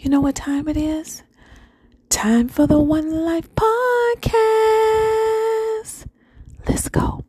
You know what time it is? Time for the One Life Podcast. Let's go.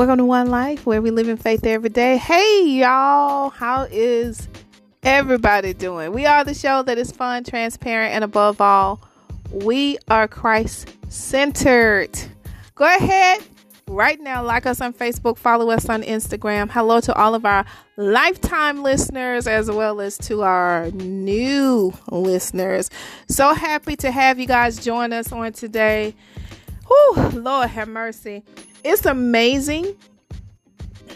Welcome to One Life, where we live in faith every day. Hey, y'all, how is everybody doing? We are the show that is fun, transparent, and above all, we are Christ centered. Go ahead right now, like us on Facebook, follow us on Instagram. Hello to all of our lifetime listeners as well as to our new listeners. So happy to have you guys join us on today. Whew, Lord have mercy it's amazing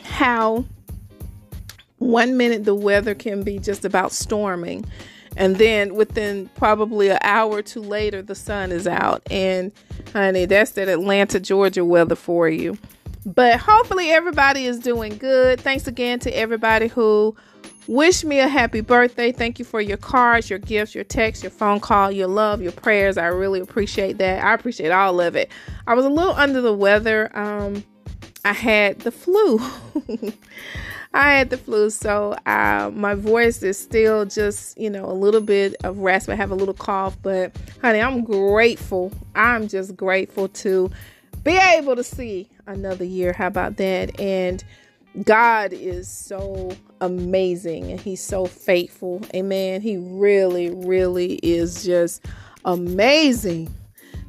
how one minute the weather can be just about storming and then within probably an hour or two later the sun is out. And honey that's that atlanta georgia weather for you but hopefully everybody is doing good thanks again to everybody who wished me a happy birthday thank you for your cards your gifts your texts your phone call your love your prayers i really appreciate that i appreciate all of it I was a little under the weather. Um, I had the flu. I had the flu, so uh, my voice is still just, you know, a little bit of rasp. I have a little cough, but honey, I'm grateful. I'm just grateful to be able to see another year. How about that? And God is so amazing and He's so faithful. Amen. He really, really is just amazing.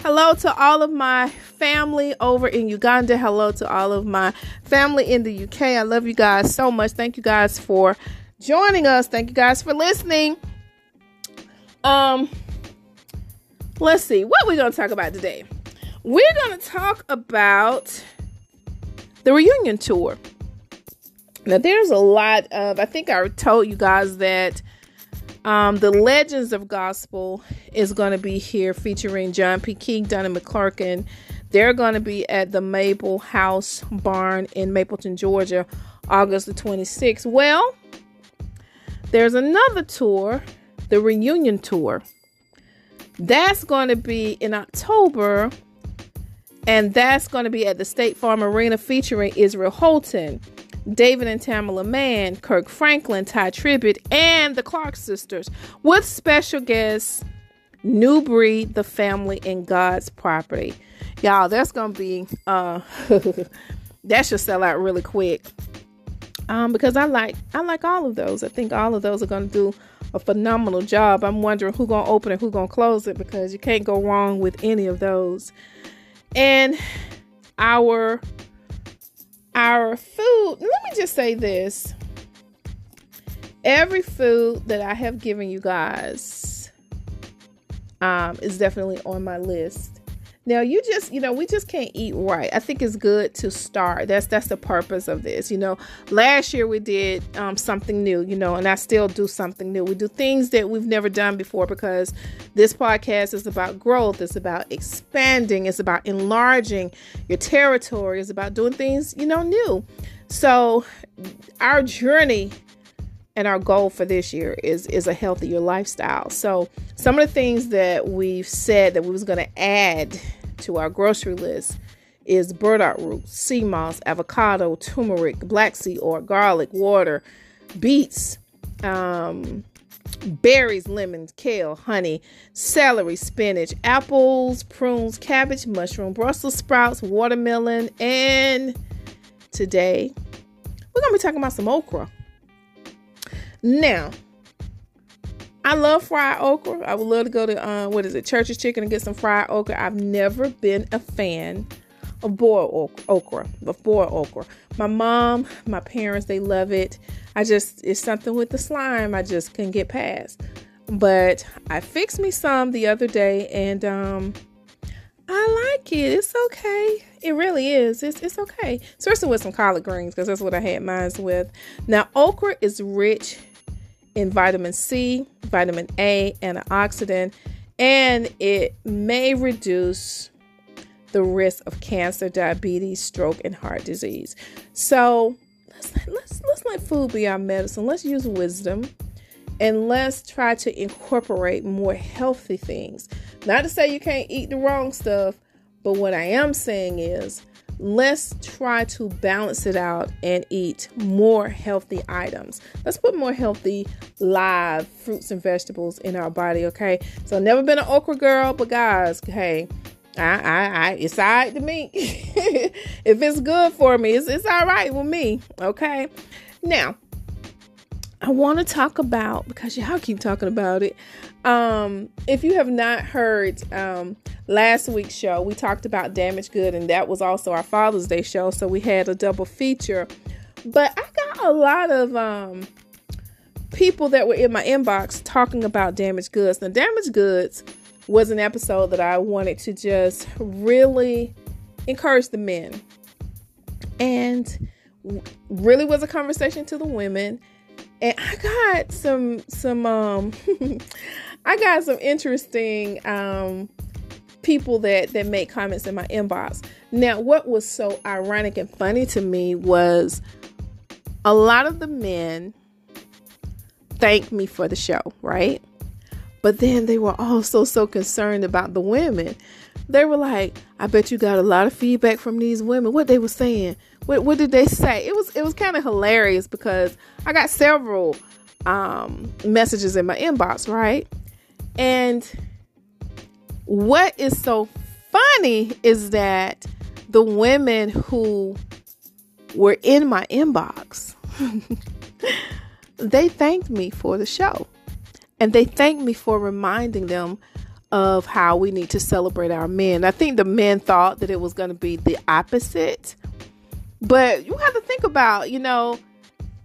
Hello to all of my family over in Uganda. Hello to all of my family in the UK. I love you guys so much. Thank you guys for joining us. Thank you guys for listening. Um let's see. What we're to talk about today? We're going to talk about the reunion tour. Now there's a lot of I think I told you guys that um, the Legends of Gospel is going to be here featuring John P. Kee, Donnie McClurkin. They're going to be at the Mable House Barn in Mableton, Georgia, August the 26th. Well, there's another tour, the reunion tour. That's going to be in October, and that's going to be at the State Farm Arena featuring Israel Houghton. David and Tamela Mann, Kirk Franklin, Ty Tribbett, and the Clark sisters, with special guests New Breed, the family, and God's property. Y'all, that's gonna be uh that should sell out really quick. Um, because I like I like all of those. I think all of those are gonna do a phenomenal job. I'm wondering who gonna open it, who gonna close it, because you can't go wrong with any of those. And our our food, let me just say this. Every food that I have given you guys um, is definitely on my list. Now you just, you know, we just can't eat right. I think it's good to start. That's that's the purpose of this. You know, last year we did um, something new, you know, and I still do something new. We do things that we've never done before because this podcast is about growth. It's about expanding. It's about enlarging your territory. It's about doing things, you know, new. So our journey and our goal for this year is is a healthier lifestyle. So some of the things that we've said that we was going to add to our grocery list is burdock root, sea moss, avocado, turmeric, black sea or garlic, water, beets, um, berries, lemons, kale, honey, celery, spinach, apples, prunes, cabbage, mushroom, Brussels sprouts, watermelon, and today we're going to be talking about some okra. Now, I love fried okra. I would love to go to uh, what is it, Church's Chicken and get some fried okra. I've never been a fan of boiled okra, of boiled okra. My mom, my parents, they love it. I just it's something with the slime I just couldn't get past. But I fixed me some the other day and um I like it. It's okay. It really is. It's it's okay. Especially with some collard greens because that's what I had mine with. Now okra is rich in vitamin C, vitamin A, antioxidant, and it may reduce the risk of cancer, diabetes, stroke, and heart disease. So let's let's let's let food be our medicine. Let's use wisdom and let's try to incorporate more healthy things. Not to say you can't eat the wrong stuff, but what I am saying is let's try to balance it out and eat more healthy items. Let's put more healthy live fruits and vegetables in our body, okay? So never been an okra girl, but guys, hey, I, I, I it's all right to me. if it's good for me, it's, it's all right with me, okay? Now, I want to talk about because y'all keep talking about it. Um, if you have not heard um, last week's show, we talked about damaged good, and that was also our Father's Day show, so we had a double feature. But I got a lot of um, people that were in my inbox talking about damaged goods. Now, damaged goods was an episode that I wanted to just really encourage the men, and really was a conversation to the women and I got some some um I got some interesting um people that that make comments in my inbox. Now, what was so ironic and funny to me was a lot of the men thanked me for the show, right? But then they were also so concerned about the women. They were like, "I bet you got a lot of feedback from these women. What they were saying? what, what did they say? It was it was kind of hilarious because I got several um, messages in my inbox, right? And what is so funny is that the women who were in my inbox, they thanked me for the show. And they thanked me for reminding them of how we need to celebrate our men. I think the men thought that it was going to be the opposite but you have to think about, you know,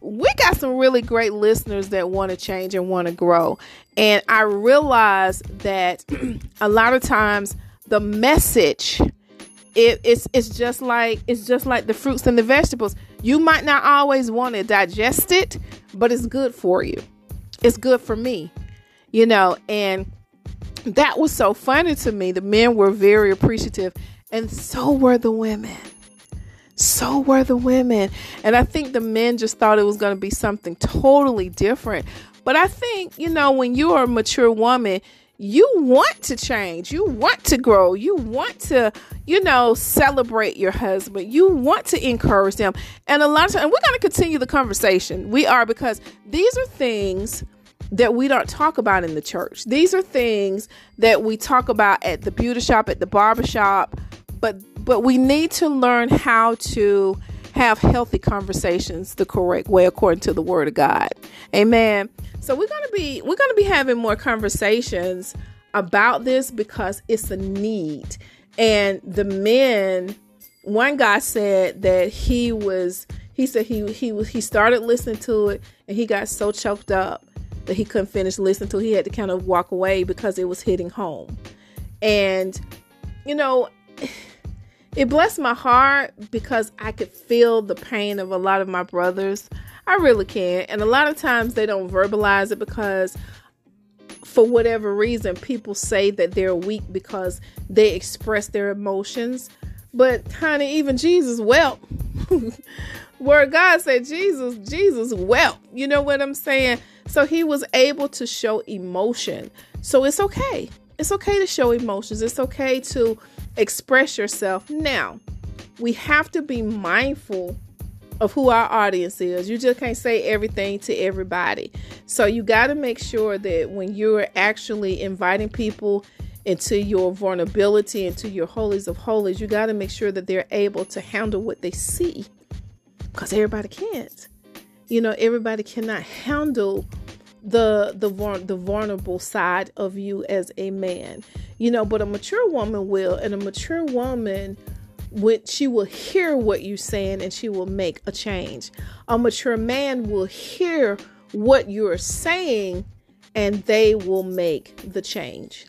we got some really great listeners that want to change and want to grow. And I realize that a lot of times the message it, it's it's just like it's just like the fruits and the vegetables. You might not always want to digest it, but it's good for you. It's good for me. You know, and that was so funny to me. The men were very appreciative and so were the women so were the women. And I think the men just thought it was going to be something totally different. But I think, you know, when you're a mature woman, you want to change. You want to grow. You want to, you know, celebrate your husband. You want to encourage them. And a lot of times, we're going to continue the conversation. We are because these are things that we don't talk about in the church. These are things that we talk about at the beauty shop, at the barber shop, but but we need to learn how to have healthy conversations the correct way according to the word of God. Amen. So we're going to be we're going to be having more conversations about this because it's a need. And the men one guy said that he was he said he he was he started listening to it and he got so choked up that he couldn't finish listening to. He had to kind of walk away because it was hitting home. And you know, it blessed my heart because I could feel the pain of a lot of my brothers. I really can. And a lot of times they don't verbalize it because for whatever reason people say that they're weak because they express their emotions. But honey, even Jesus wept. Where God said Jesus, Jesus wept. You know what I'm saying? So he was able to show emotion. So it's okay. It's okay to show emotions. It's okay to express yourself. Now, we have to be mindful of who our audience is. You just can't say everything to everybody. So you got to make sure that when you're actually inviting people into your vulnerability, into your holies of holies, you got to make sure that they're able to handle what they see because everybody can't. You know, everybody cannot handle the the the vulnerable side of you as a man. You know but a mature woman will and a mature woman when she will hear what you're saying and she will make a change. A mature man will hear what you're saying and they will make the change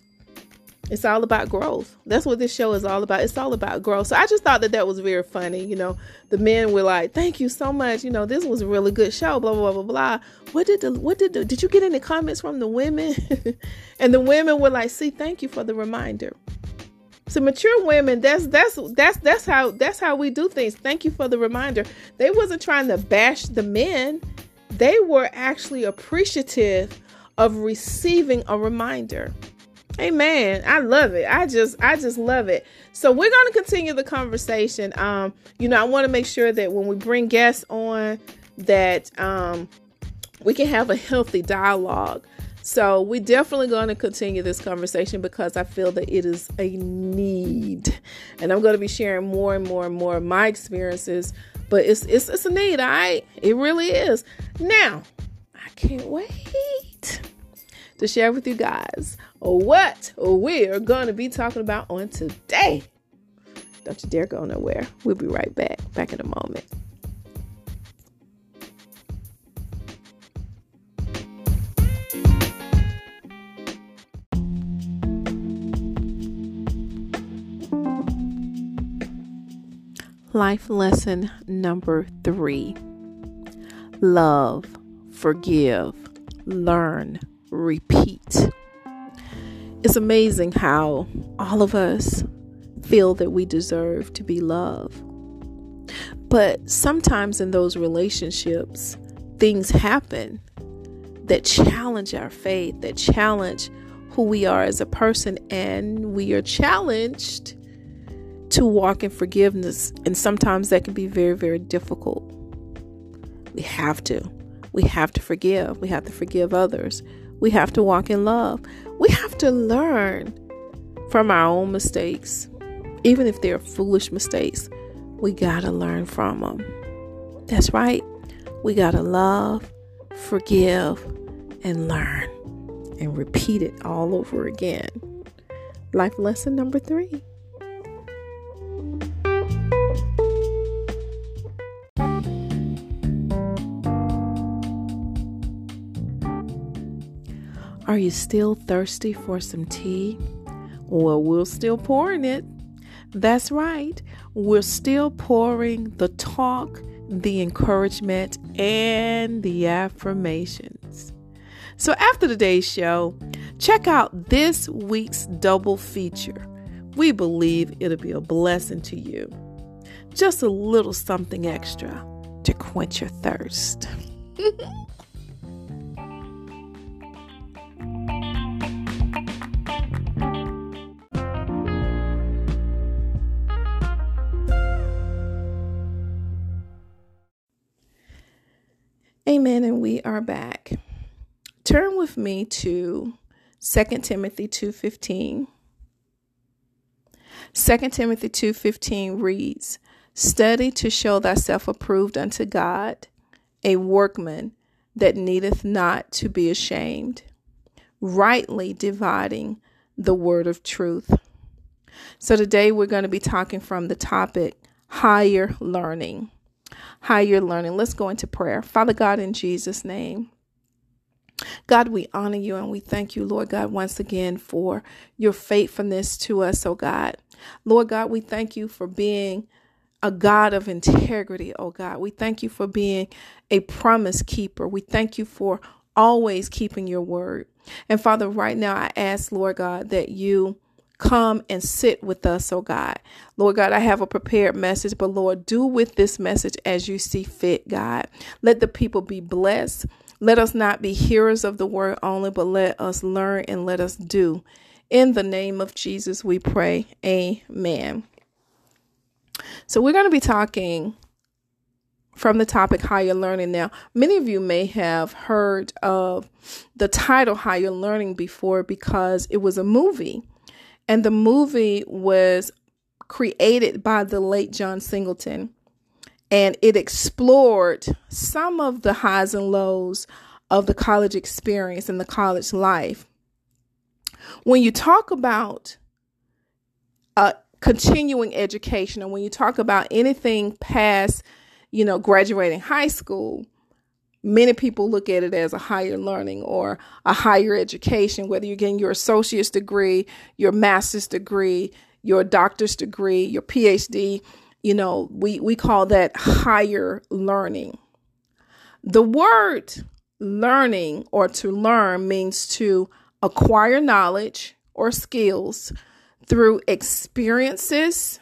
It's all about growth. That's what this show is all about. It's all about growth. So I just thought that that was very funny. You know, the men were like, "Thank you so much. You know, this was a really good show." Blah blah blah blah blah. What did the what did the, did you get any comments from the women? and the women were like, "See, thank you for the reminder." So mature women, that's that's that's that's how that's how we do things. Thank you for the reminder. They wasn't trying to bash the men. They were actually appreciative of receiving a reminder. Amen. I love it. I just I just love it. So we're going to continue the conversation. Um, you know, I want to make sure that when we bring guests on that um we can have a healthy dialogue. So we're definitely going to continue this conversation because I feel that it is a need. And I'm going to be sharing more and more and more of my experiences. But it's it's it's a need, all right? It really is. Now, I can't wait to share with you guys what we're going to be talking about on today. Don't you dare go nowhere. We'll be right back. Back in a moment. Life lesson number three love, forgive, learn, repeat. It's amazing how all of us feel that we deserve to be loved. But sometimes in those relationships, things happen that challenge our faith, that challenge who we are as a person, and we are challenged to walk in forgiveness. And sometimes that can be very, very difficult. We have to. We have to forgive. We have to forgive others. We have to walk in love. We have to learn from our own mistakes. Even if they're foolish mistakes, we got to learn from them. That's right. We got to love, forgive, and learn and repeat it all over again. Life lesson number three. Are you still thirsty for some tea? Well, we're still pouring it. That's right. We're still pouring the talk, the encouragement, and the affirmations. So, after today's show, check out this week's double feature. We believe it'll be a blessing to you. Just a little something extra to quench your thirst. are back. Turn with me to 2 Timothy 2:15. 2 Timothy 2:15 reads, "Study to show thyself approved unto God, a workman that needeth not to be ashamed, rightly dividing the word of truth." So today we're going to be talking from the topic higher learning higher learning. Let's go into prayer. Father God, in Jesus' name. God, we honor you and we thank you, Lord God, once again for your faithfulness to us, oh God. Lord God, we thank you for being a God of integrity, oh God. We thank you for being a promise keeper. We thank you for always keeping your word. And Father, right now I ask, Lord God, that you come and sit with us, oh God. Lord God, I have a prepared message, but Lord, do with this message as you see fit, God. Let the people be blessed. Let us not be hearers of the word only, but let us learn and let us do. In the name of Jesus, we pray. Amen. So, we're going to be talking from the topic higher learning. Now, many of you may have heard of the title higher learning before because it was a movie and the movie was created by the late John Singleton. And it explored some of the highs and lows of the college experience and the college life. When you talk about uh, continuing education, and when you talk about anything past, you know, graduating high school, many people look at it as a higher learning or a higher education, whether you're getting your associate's degree, your master's degree, your doctor's degree, your PhD. You know, we, we call that higher learning. The word learning or to learn means to acquire knowledge or skills through experiences,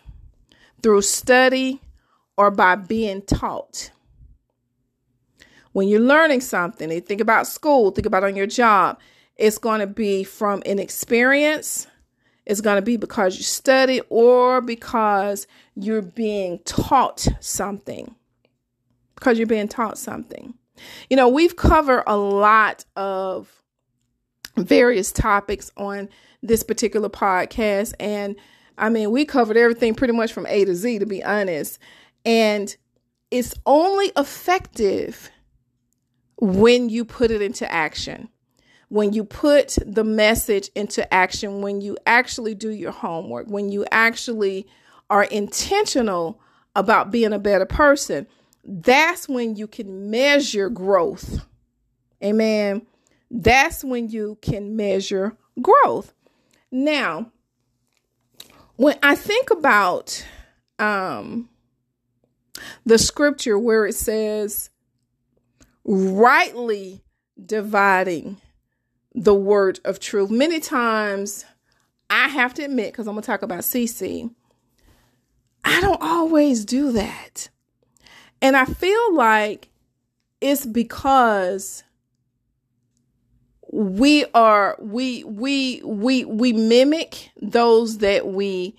through study, or by being taught. When you're learning something, you think about school, think about on your job, it's going to be from an experience, it's going to be because you study or because you're being taught something. Because you're being taught something. You know, we've covered a lot of various topics on this particular podcast. And I mean, we covered everything pretty much from A to Z, to be honest. And it's only effective when you put it into action. When you put the message into action, when you actually do your homework, when you actually are intentional about being a better person, that's when you can measure growth. Amen. That's when you can measure growth. Now, when I think about um, the scripture where it says, rightly dividing the word of truth, many times I have to admit, because I'm going to talk about CC, I don't always do that. And I feel like it's because we are we we we we mimic those that we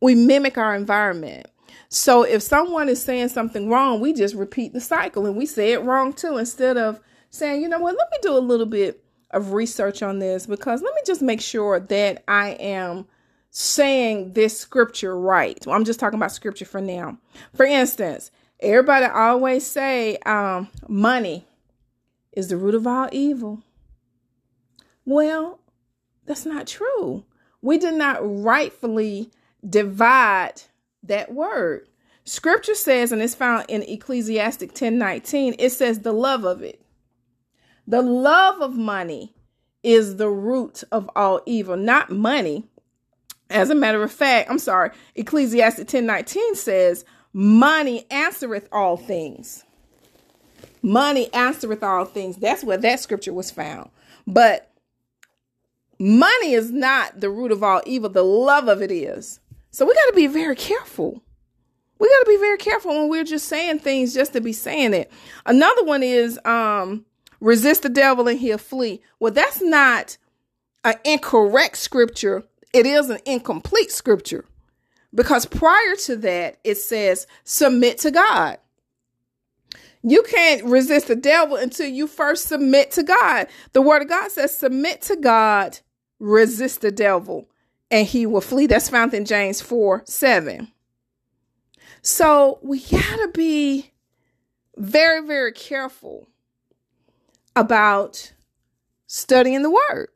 we mimic our environment so if someone is saying something wrong we just repeat the cycle and we say it wrong too instead of saying you know what let me do a little bit of research on this because let me just make sure that i am saying this scripture right well, i'm just talking about scripture for now for instance everybody always say um, money is the root of all evil. Well, that's not true. We did not rightfully divide that word. Scripture says, and it's found in Ecclesiastic 10 19, it says the love of it. The love of money is the root of all evil, not money. As a matter of fact, I'm sorry, Ecclesiastic 10 19 says, Money answereth all things. Money answereth all things. That's where that scripture was found. But money is not the root of all evil, the love of it is. So we got to be very careful. We got to be very careful when we're just saying things just to be saying it. Another one is um resist the devil and he'll flee. Well, that's not an incorrect scripture. It is an incomplete scripture. Because prior to that, it says submit to God. You can't resist the devil until you first submit to God. The word of God says, submit to God, resist the devil, and he will flee. That's found in James 4 7. So we got to be very, very careful about studying the word.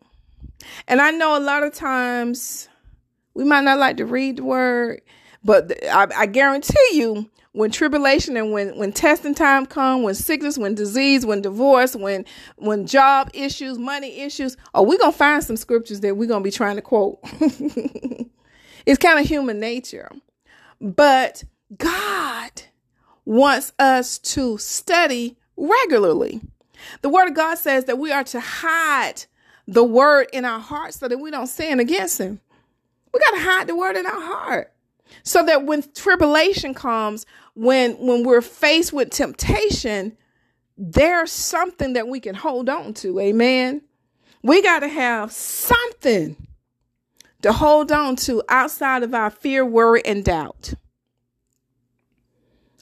And I know a lot of times we might not like to read the word, but I, I guarantee you when tribulation and when when testing time come, when sickness, when disease, when divorce, when when job issues, money issues, oh, we're gonna find some scriptures that we're gonna be trying to quote. it's kind of human nature. But God wants us to study regularly. The word of God says that we are to hide the word in our hearts so that we don't sin against him. We got to hide the word in our heart so that when tribulation comes, when when we're faced with temptation, there's something that we can hold on to. Amen. We got to have something to hold on to outside of our fear, worry, and doubt.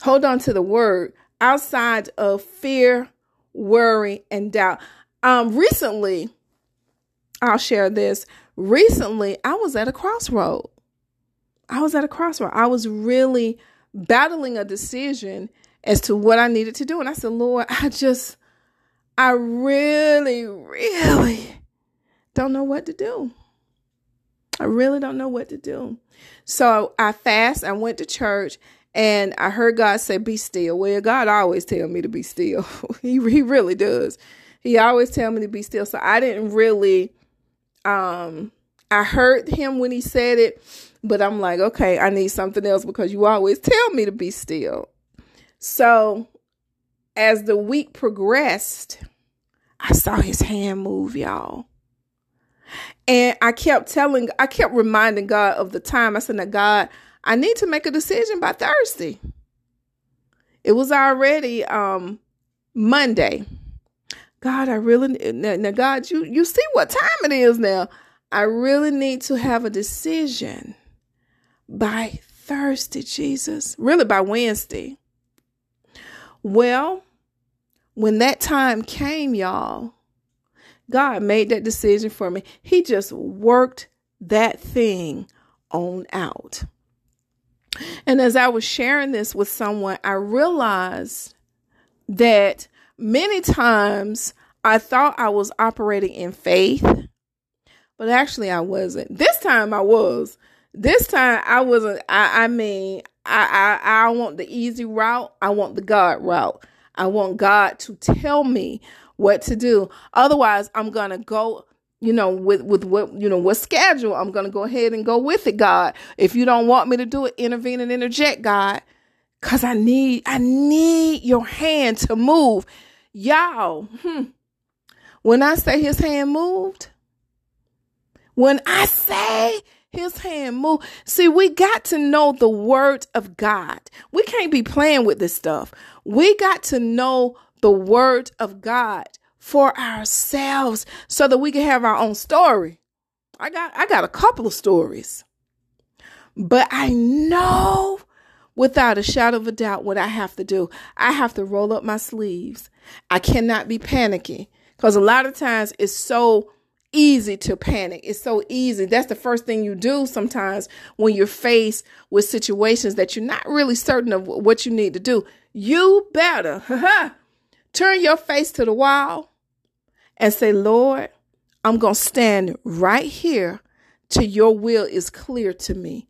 Hold on to the word outside of fear, worry, and doubt. Um, recently, I'll share this. Recently, I was at a crossroad. I was at a crossroad. I was really battling a decision as to what I needed to do. And I said, Lord, I just, I really, really don't know what to do. I really don't know what to do. So I fast, I went to church, And I heard God say, Be still. Well, God always tell me to be still. he, he really does. He always tell me to be still. So I didn't really um I heard him when he said it, but I'm like, okay, I need something else because you always tell me to be still. So as the week progressed, I saw his hand move, y'all. And I kept telling, I kept reminding God of the time. I said, now, God, I need to make a decision by Thursday. It was already um, Monday. God, I really now, now, God, you you see what time it is now. I really need to have a decision by Thursday, Jesus. Really by Wednesday. Well, when that time came, y'all, God made that decision for me. He just worked that thing on out. And as I was sharing this with someone, I realized that many times I thought I was operating in faith, but actually I wasn't. This time I was. This time I wasn't. I, I mean, I, I I want the easy route. I want the God route. I want God to tell me what to do. Otherwise, I'm gonna go, you know, with with what you know, what schedule. I'm gonna go ahead and go with it, God. If you don't want me to do it, intervene and interject, God. Cause I need I need your hand to move. Y'all, hmm, when I say his hand moved, when I say his hand move. See, we got to know the word of God. We can't be playing with this stuff. We got to know the word of God for ourselves so that we can have our own story. I got I got a couple of stories. But I know without a shadow of a doubt what I have to do. I have to roll up my sleeves. I cannot be panicky because a lot of times it's so easy to panic. It's so easy. That's the first thing you do sometimes when you're faced with situations that you're not really certain of what you need to do. You better Turn your face to the wall and say, Lord, I'm going to stand right here till your will is clear to me.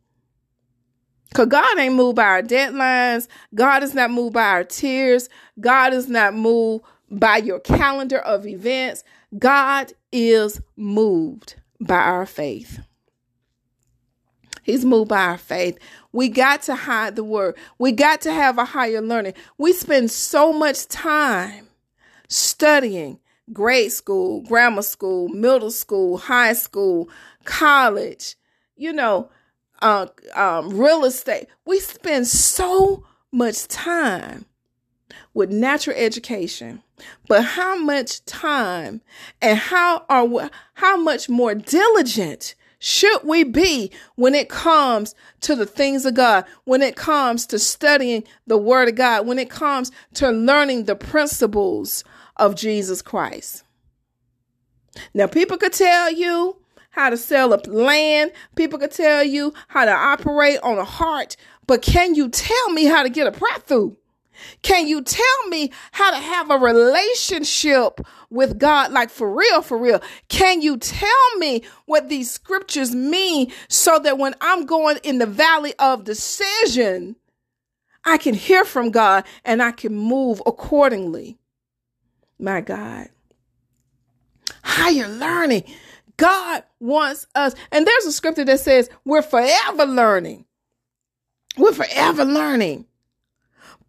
Because God ain't moved by our deadlines. God is not moved by our tears. God is not moved by your calendar of events. God is moved by our faith. He's moved by our faith. We got to hide the word. We got to have a higher learning. We spend so much time studying grade school, grammar school, middle school, high school, college, you know, uh, um, real estate. We spend so much time with natural education, but how much time and how are we, how much more diligent should we be when it comes to the things of God, when it comes to studying the Word of God, when it comes to learning the principles of Jesus Christ? Now, people could tell you how to sell a land, people could tell you how to operate on a heart, but can you tell me how to get a breakthrough? Can you tell me how to have a relationship with God, like for real, for real? Can you tell me what these scriptures mean so that when I'm going in the valley of decision, I can hear from God and I can move accordingly? My God. Higher learning. God wants us. And there's a scripture that says we're forever learning. We're forever learning.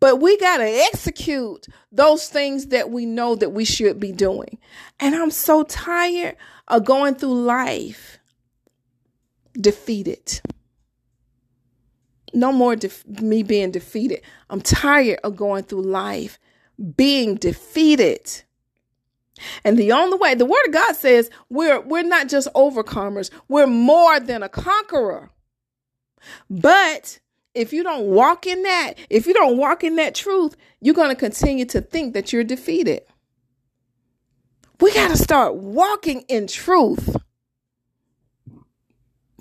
But we got to execute those things that we know that we should be doing. And I'm so tired of going through life defeated. No more def- me being defeated. I'm tired of going through life being defeated. And the only way, the word of God says we're we're not just overcomers, we're more than a conqueror. But if you don't walk in that, if you don't walk in that truth, you're going to continue to think that you're defeated. We got to start walking in truth.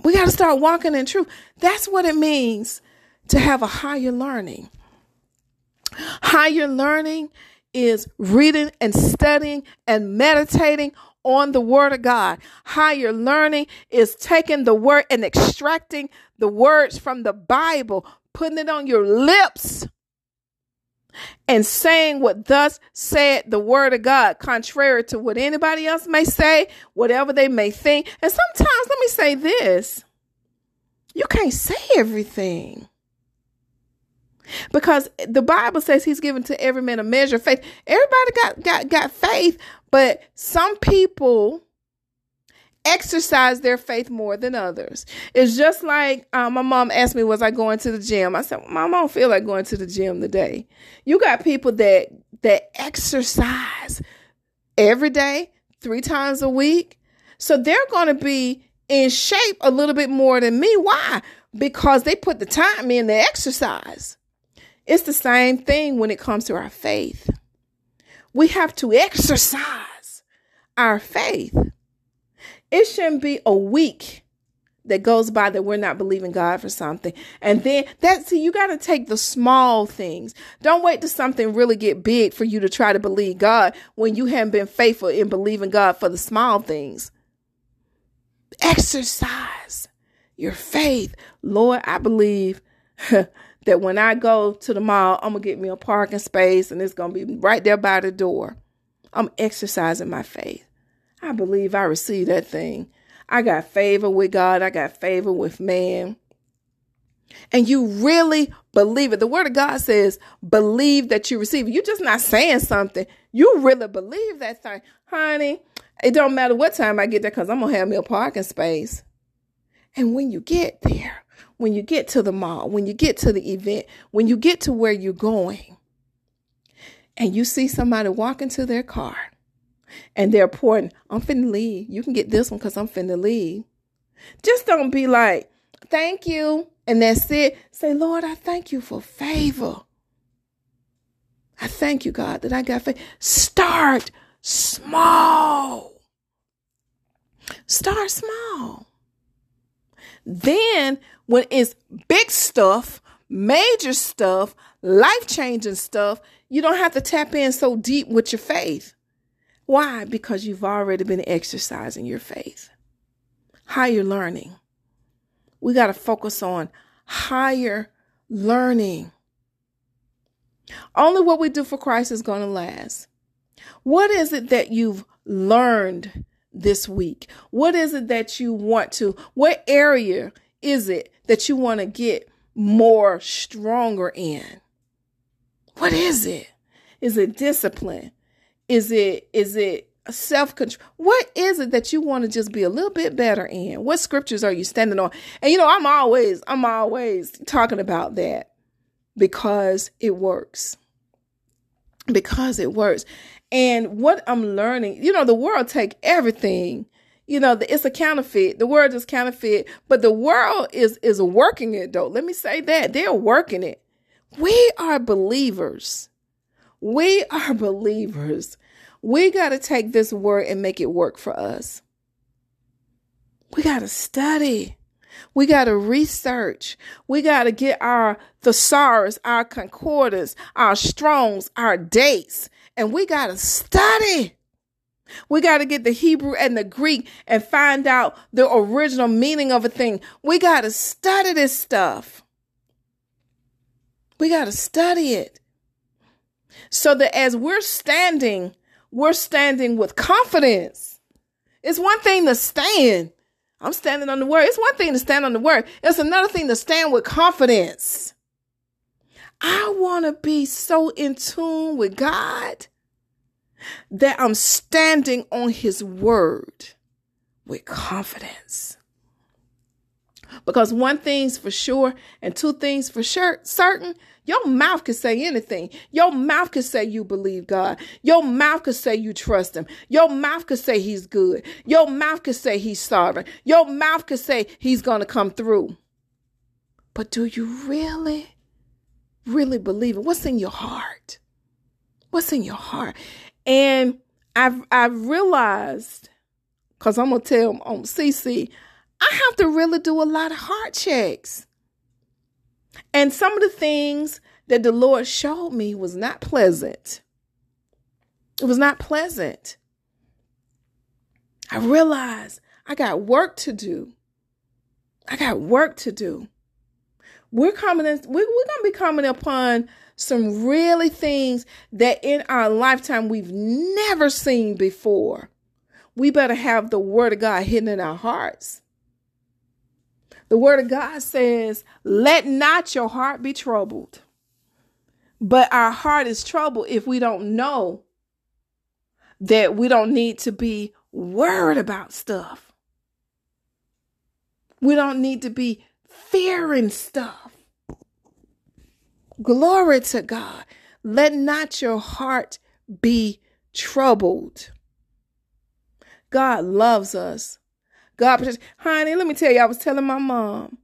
We got to start walking in truth. That's what it means to have a higher learning. Higher learning is reading and studying and meditating on the word of God. Higher learning is taking the word and extracting the words from the Bible, putting it on your lips and saying what thus said the word of God, contrary to what anybody else may say, whatever they may think. And sometimes, let me say this you can't say everything. Because the Bible says he's given to every man a measure of faith. Everybody got, got, got faith, but some people exercise their faith more than others. It's just like um, my mom asked me, Was I going to the gym? I said, Mom, I don't feel like going to the gym today. You got people that that exercise every day, three times a week. So they're going to be in shape a little bit more than me. Why? Because they put the time in the exercise. It's the same thing when it comes to our faith. We have to exercise our faith. It shouldn't be a week that goes by that we're not believing God for something. And then that see you got to take the small things. Don't wait till something really get big for you to try to believe God when you haven't been faithful in believing God for the small things. Exercise your faith. Lord, I believe that when I go to the mall, I'm going to get me a parking space and it's going to be right there by the door. I'm exercising my faith. I believe I received that thing. I got favor with God, I got favor with man. And you really believe it. The word of God says, believe that you receive. You're just not saying something. You really believe that thing. Honey, it don't matter what time I get there because I'm going to have me a parking space. And when you get there, when you get to the mall, when you get to the event, when you get to where you're going, and you see somebody walk into their car and they're pouring, I'm finna leave. You can get this one because I'm finna leave. Just don't be like, thank you. And that's it. Say, Lord, I thank you for favor. I thank you, God, that I got faith. Start small. Start small. Then, when it's big stuff, major stuff, life changing stuff, you don't have to tap in so deep with your faith. Why? Because you've already been exercising your faith. Higher learning. We got to focus on higher learning. Only what we do for Christ is going to last. What is it that you've learned this week? What is it that you want to, what area is it that you want to get more stronger in? What is it? Is it discipline? Is it, is it self control? What is it that you want to just be a little bit better in? What scriptures are you standing on? And you know, I'm always, I'm always talking about that because it works. Because it works. And what I'm learning, you know, the world take everything. You know, it's a counterfeit. The world is counterfeit, but the world is is working it though. Let me say that. They're working it. We are believers. We are believers. We got to take this word and make it work for us. We got to study. We got to research. We got to get our thesaurus, our concordance, our strongs, our Dake's, and we got to study. We got to get the Hebrew and the Greek and find out the original meaning of a thing. We got to study this stuff. We got to study it. So that as we're standing, we're standing with confidence. It's one thing to stand. I'm standing on the word. It's one thing to stand on the word. It's another thing to stand with confidence. I want to be so in tune with God that I'm standing on his word with confidence. Because one thing's for sure and two things for sure certain, your mouth could say anything. Your mouth could say you believe God. Your mouth could say you trust him. Your mouth could say he's good. Your mouth could say he's sovereign. Your mouth could say he's going to come through. But do you really really believe it? What's in your heart? What's in your heart? And I've I've realized, cause I'm gonna tell on um, CC, I have to really do a lot of heart checks. And some of the things that the Lord showed me was not pleasant. It was not pleasant. I realized I got work to do. I got work to do. We're coming in, we, we're going to be coming upon some really things that in our lifetime we've never seen before. We better have the word of God hidden in our hearts. The word of God says, let not your heart be troubled. But our heart is troubled if we don't know that we don't need to be worried about stuff. We don't need to be fearing stuff. Glory to God. Let not your heart be troubled. God loves us. God, protects. honey, let me tell you, I was telling my mom,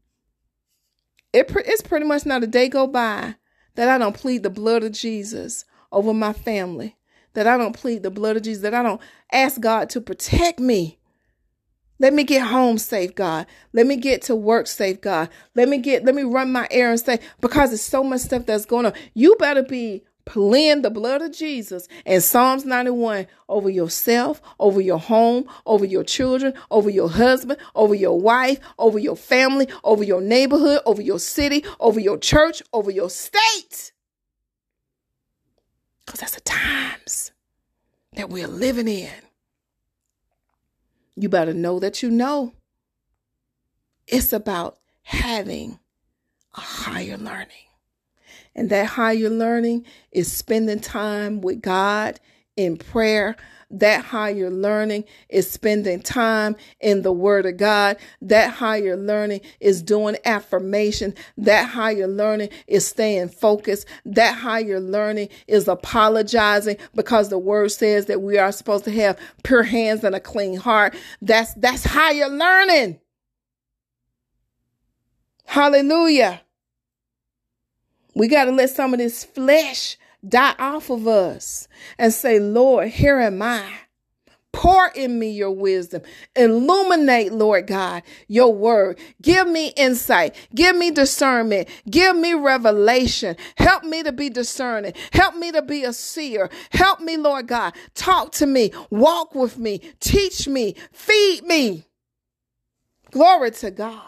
it, it's pretty much not a day go by that I don't plead the blood of Jesus over my family, that I don't plead the blood of Jesus, that I don't ask God to protect me let me get home safe, God. Let me get to work safe, God. Let me get, let me run my errands safe because there's so much stuff that's going on. You better be pleading the blood of Jesus and Psalms 91 over yourself, over your home, over your children, over your husband, over your wife, over your family, over your neighborhood, over your city, over your church, over your state. Because that's the times that we're living in you better know that you know. It's about having a higher learning. And that higher learning is spending time with God in prayer. That higher learning is spending time in the Word of God. That higher learning is doing affirmation. That higher learning is staying focused. That higher learning is apologizing because the Word says that we are supposed to have pure hands and a clean heart. That's that's higher learning. Hallelujah. We got to let some of this flesh die off of us and say, Lord, here am I. Pour in me your wisdom. Illuminate, Lord God, your word. Give me insight. Give me discernment. Give me revelation. Help me to be discerning. Help me to be a seer. Help me, Lord God. Talk to me. Walk with me. Teach me. Feed me. Glory to God.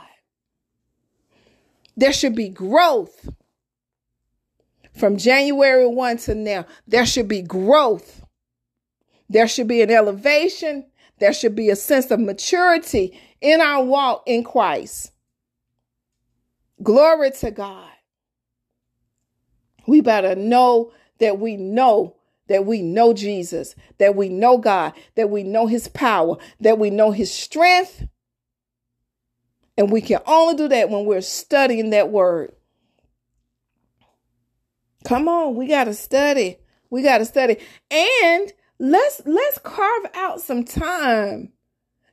There should be growth from January 1 to now, there should be growth. There should be an elevation. There should be a sense of maturity in our walk in Christ. Glory to God. We better know that we know that we know Jesus, that we know God, that we know his power, that we know his strength. And we can only do that when we're studying that word. Come on, we got to study. We got to study. And let's let's carve out some time.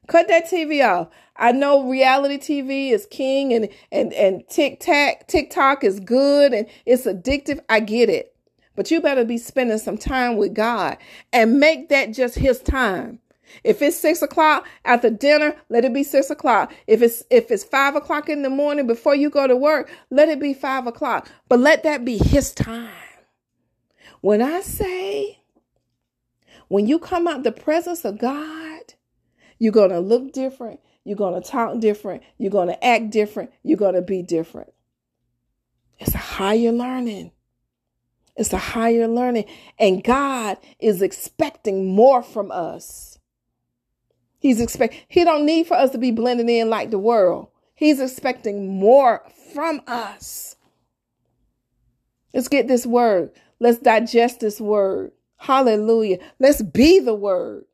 Cut that TV off. I know reality TV is king and and and TikTok TikTok is good and it's addictive. I get it. But you better be spending some time with God and make that just his time. If it's six o'clock after dinner, let it be six o'clock. If it's if it's five o'clock in the morning before you go to work, let it be five o'clock. But let that be his time. When I say, when you come out the presence of God, you're gonna look different. You're gonna talk different. You're gonna act different. You're gonna be different. It's a higher learning. It's a higher learning. And God is expecting more from us. He's expect he don't need for us to be blending in like the world. He's expecting more from us. Let's get this word. Let's digest this word. Hallelujah. Let's be the word.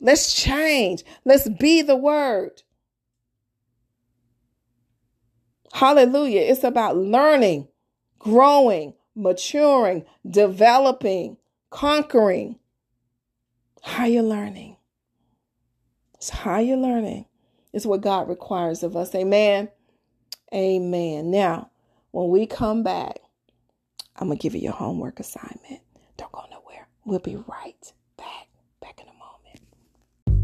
Let's change. Let's be the word. Hallelujah. It's about learning, growing, maturing, developing, conquering. Higher learning. It's higher learning. It's what God requires of us. Amen. Amen. Now, when we come back, I'm going to give you your homework assignment. Don't go nowhere. We'll be right back. Back in a moment.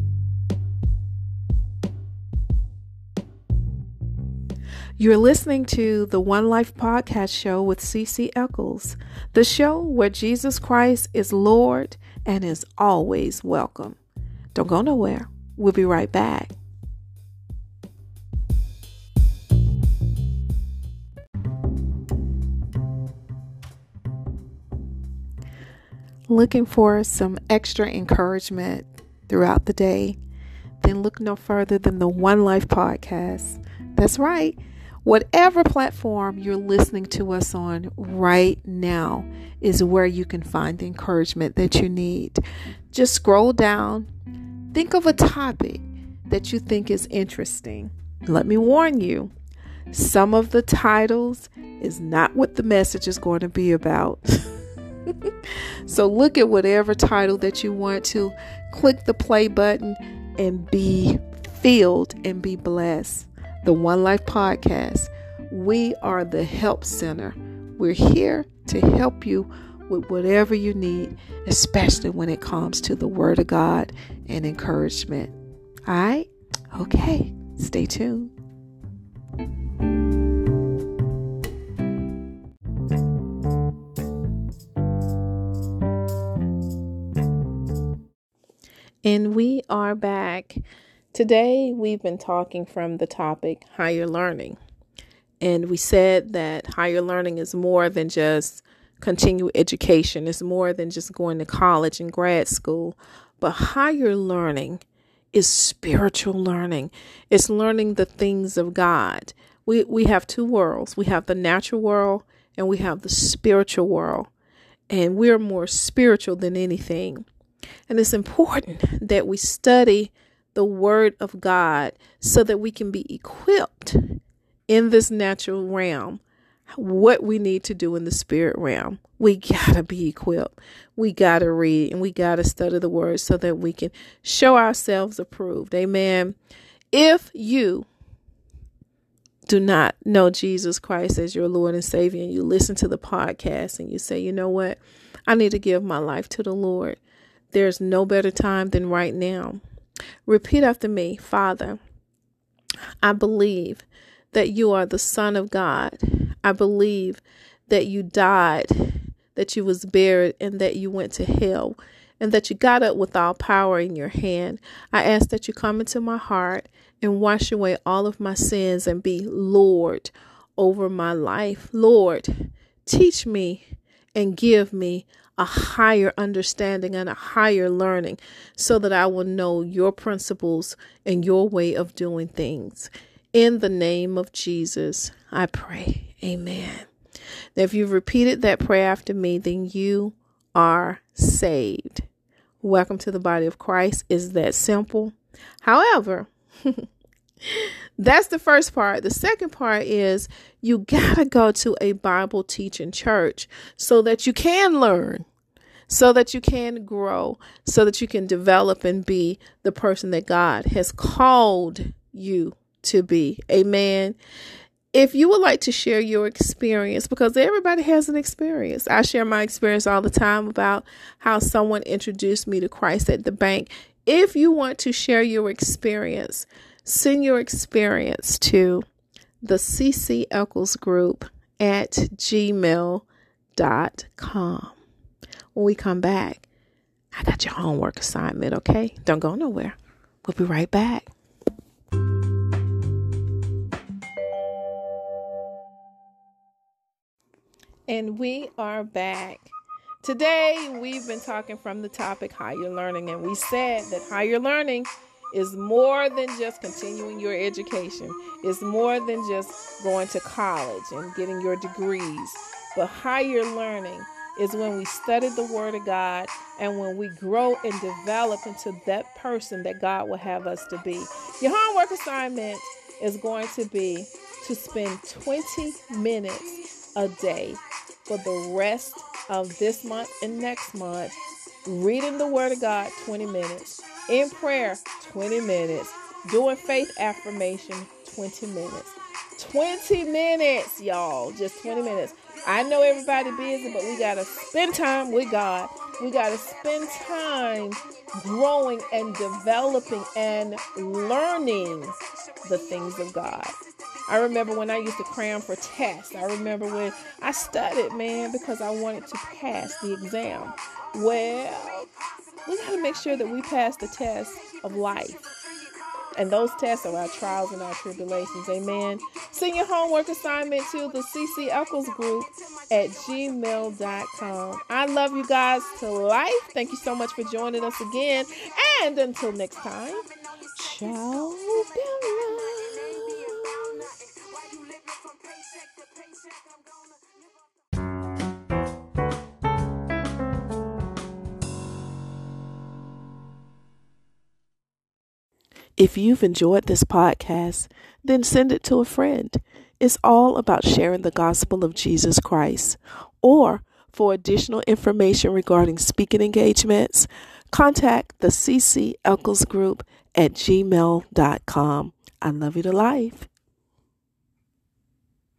You're listening to the One Life Podcast Show with Cece Eccles, the show where Jesus Christ is Lord and is always welcome. Don't go nowhere. We'll be right back. Looking for some extra encouragement throughout the day? Then look no further than the One Life podcast. That's right. Whatever platform you're listening to us on right now is where you can find the encouragement that you need. Just scroll down think of a topic that you think is interesting. Let me warn you, some of the titles is not what the message is going to be about. so look at whatever title that you want to, click the play button, and be filled and be blessed the One Life Podcast. We are the help center. We're here to help you with whatever you need, especially when it comes to the Word of God and encouragement. All right? Okay, stay tuned. And we are back. Today, we've been talking from the topic higher learning. And we said that higher learning is more than just continued education, it's more than just going to college and grad school. But higher learning is spiritual learning, it's learning the things of God. We, we have two worlds we have the natural world and we have the spiritual world. And we're more spiritual than anything. And it's important that we study the Word of God so that we can be equipped in this natural realm what we need to do in the spirit realm. We got to be equipped. We got to read and we got to study the word so that we can show ourselves approved. Amen. If you do not know Jesus Christ as your Lord and Savior and you listen to the podcast and you say, you know what? I need to give my life to the Lord. There's no better time than right now. Repeat after me Father, I believe that you are the Son of God. I believe that you died, that you was buried, and that you went to hell, and that you got up with all power in your hand. I ask that you come into my heart and wash away all of my sins and be Lord over my life. Lord, teach me and give me a higher understanding and a higher learning so that I will know your principles and your way of doing things. In the name of Jesus, I pray. Amen. Now, if you've repeated that prayer after me, then you are saved. Welcome to the body of Christ. Is that simple? However, that's the first part. The second part is you got to go to a Bible teaching church so that you can learn, so that you can grow, so that you can develop and be the person that God has called you to be. Amen. If you would like to share your experience, because everybody has an experience, I share my experience all the time about how someone introduced me to Christ at the bank. If you want to share your experience, send your experience to the CC Eccles Group at gmail.com. When we come back, I got your homework assignment, okay? Don't go nowhere. We'll be right back. And we are back. Today, we've been talking from the topic higher learning, and we said that higher learning is more than just continuing your education, it's more than just going to college and getting your degrees. But higher learning is when we study the Word of God and when we grow and develop into that person that God will have us to be. Your homework assignment is going to be to spend 20 minutes a day for the rest of this month and next month, reading the Word of God 20 minutes, in prayer 20 minutes, doing faith affirmation 20 minutes. 20 minutes, y'all. Just 20 minutes. I know everybody busy, but we got to spend time with God. We got to spend time growing and developing and learning the things of God. I remember when I used to cram for tests. I remember when I studied, man, because I wanted to pass the exam. Well, we got to make sure that we pass the test of life. And those tests are our trials and our tribulations. Amen. Send your homework assignment to the CC Eccles group at gmail.com. I love you guys to life. Thank you so much for joining us again. And until next time, ciao. If you've enjoyed this podcast, then send it to a friend. It's all about sharing the gospel of Jesus Christ. Or for additional information regarding speaking engagements, contact the CC Eccles Group at gmail.com. I love you to life.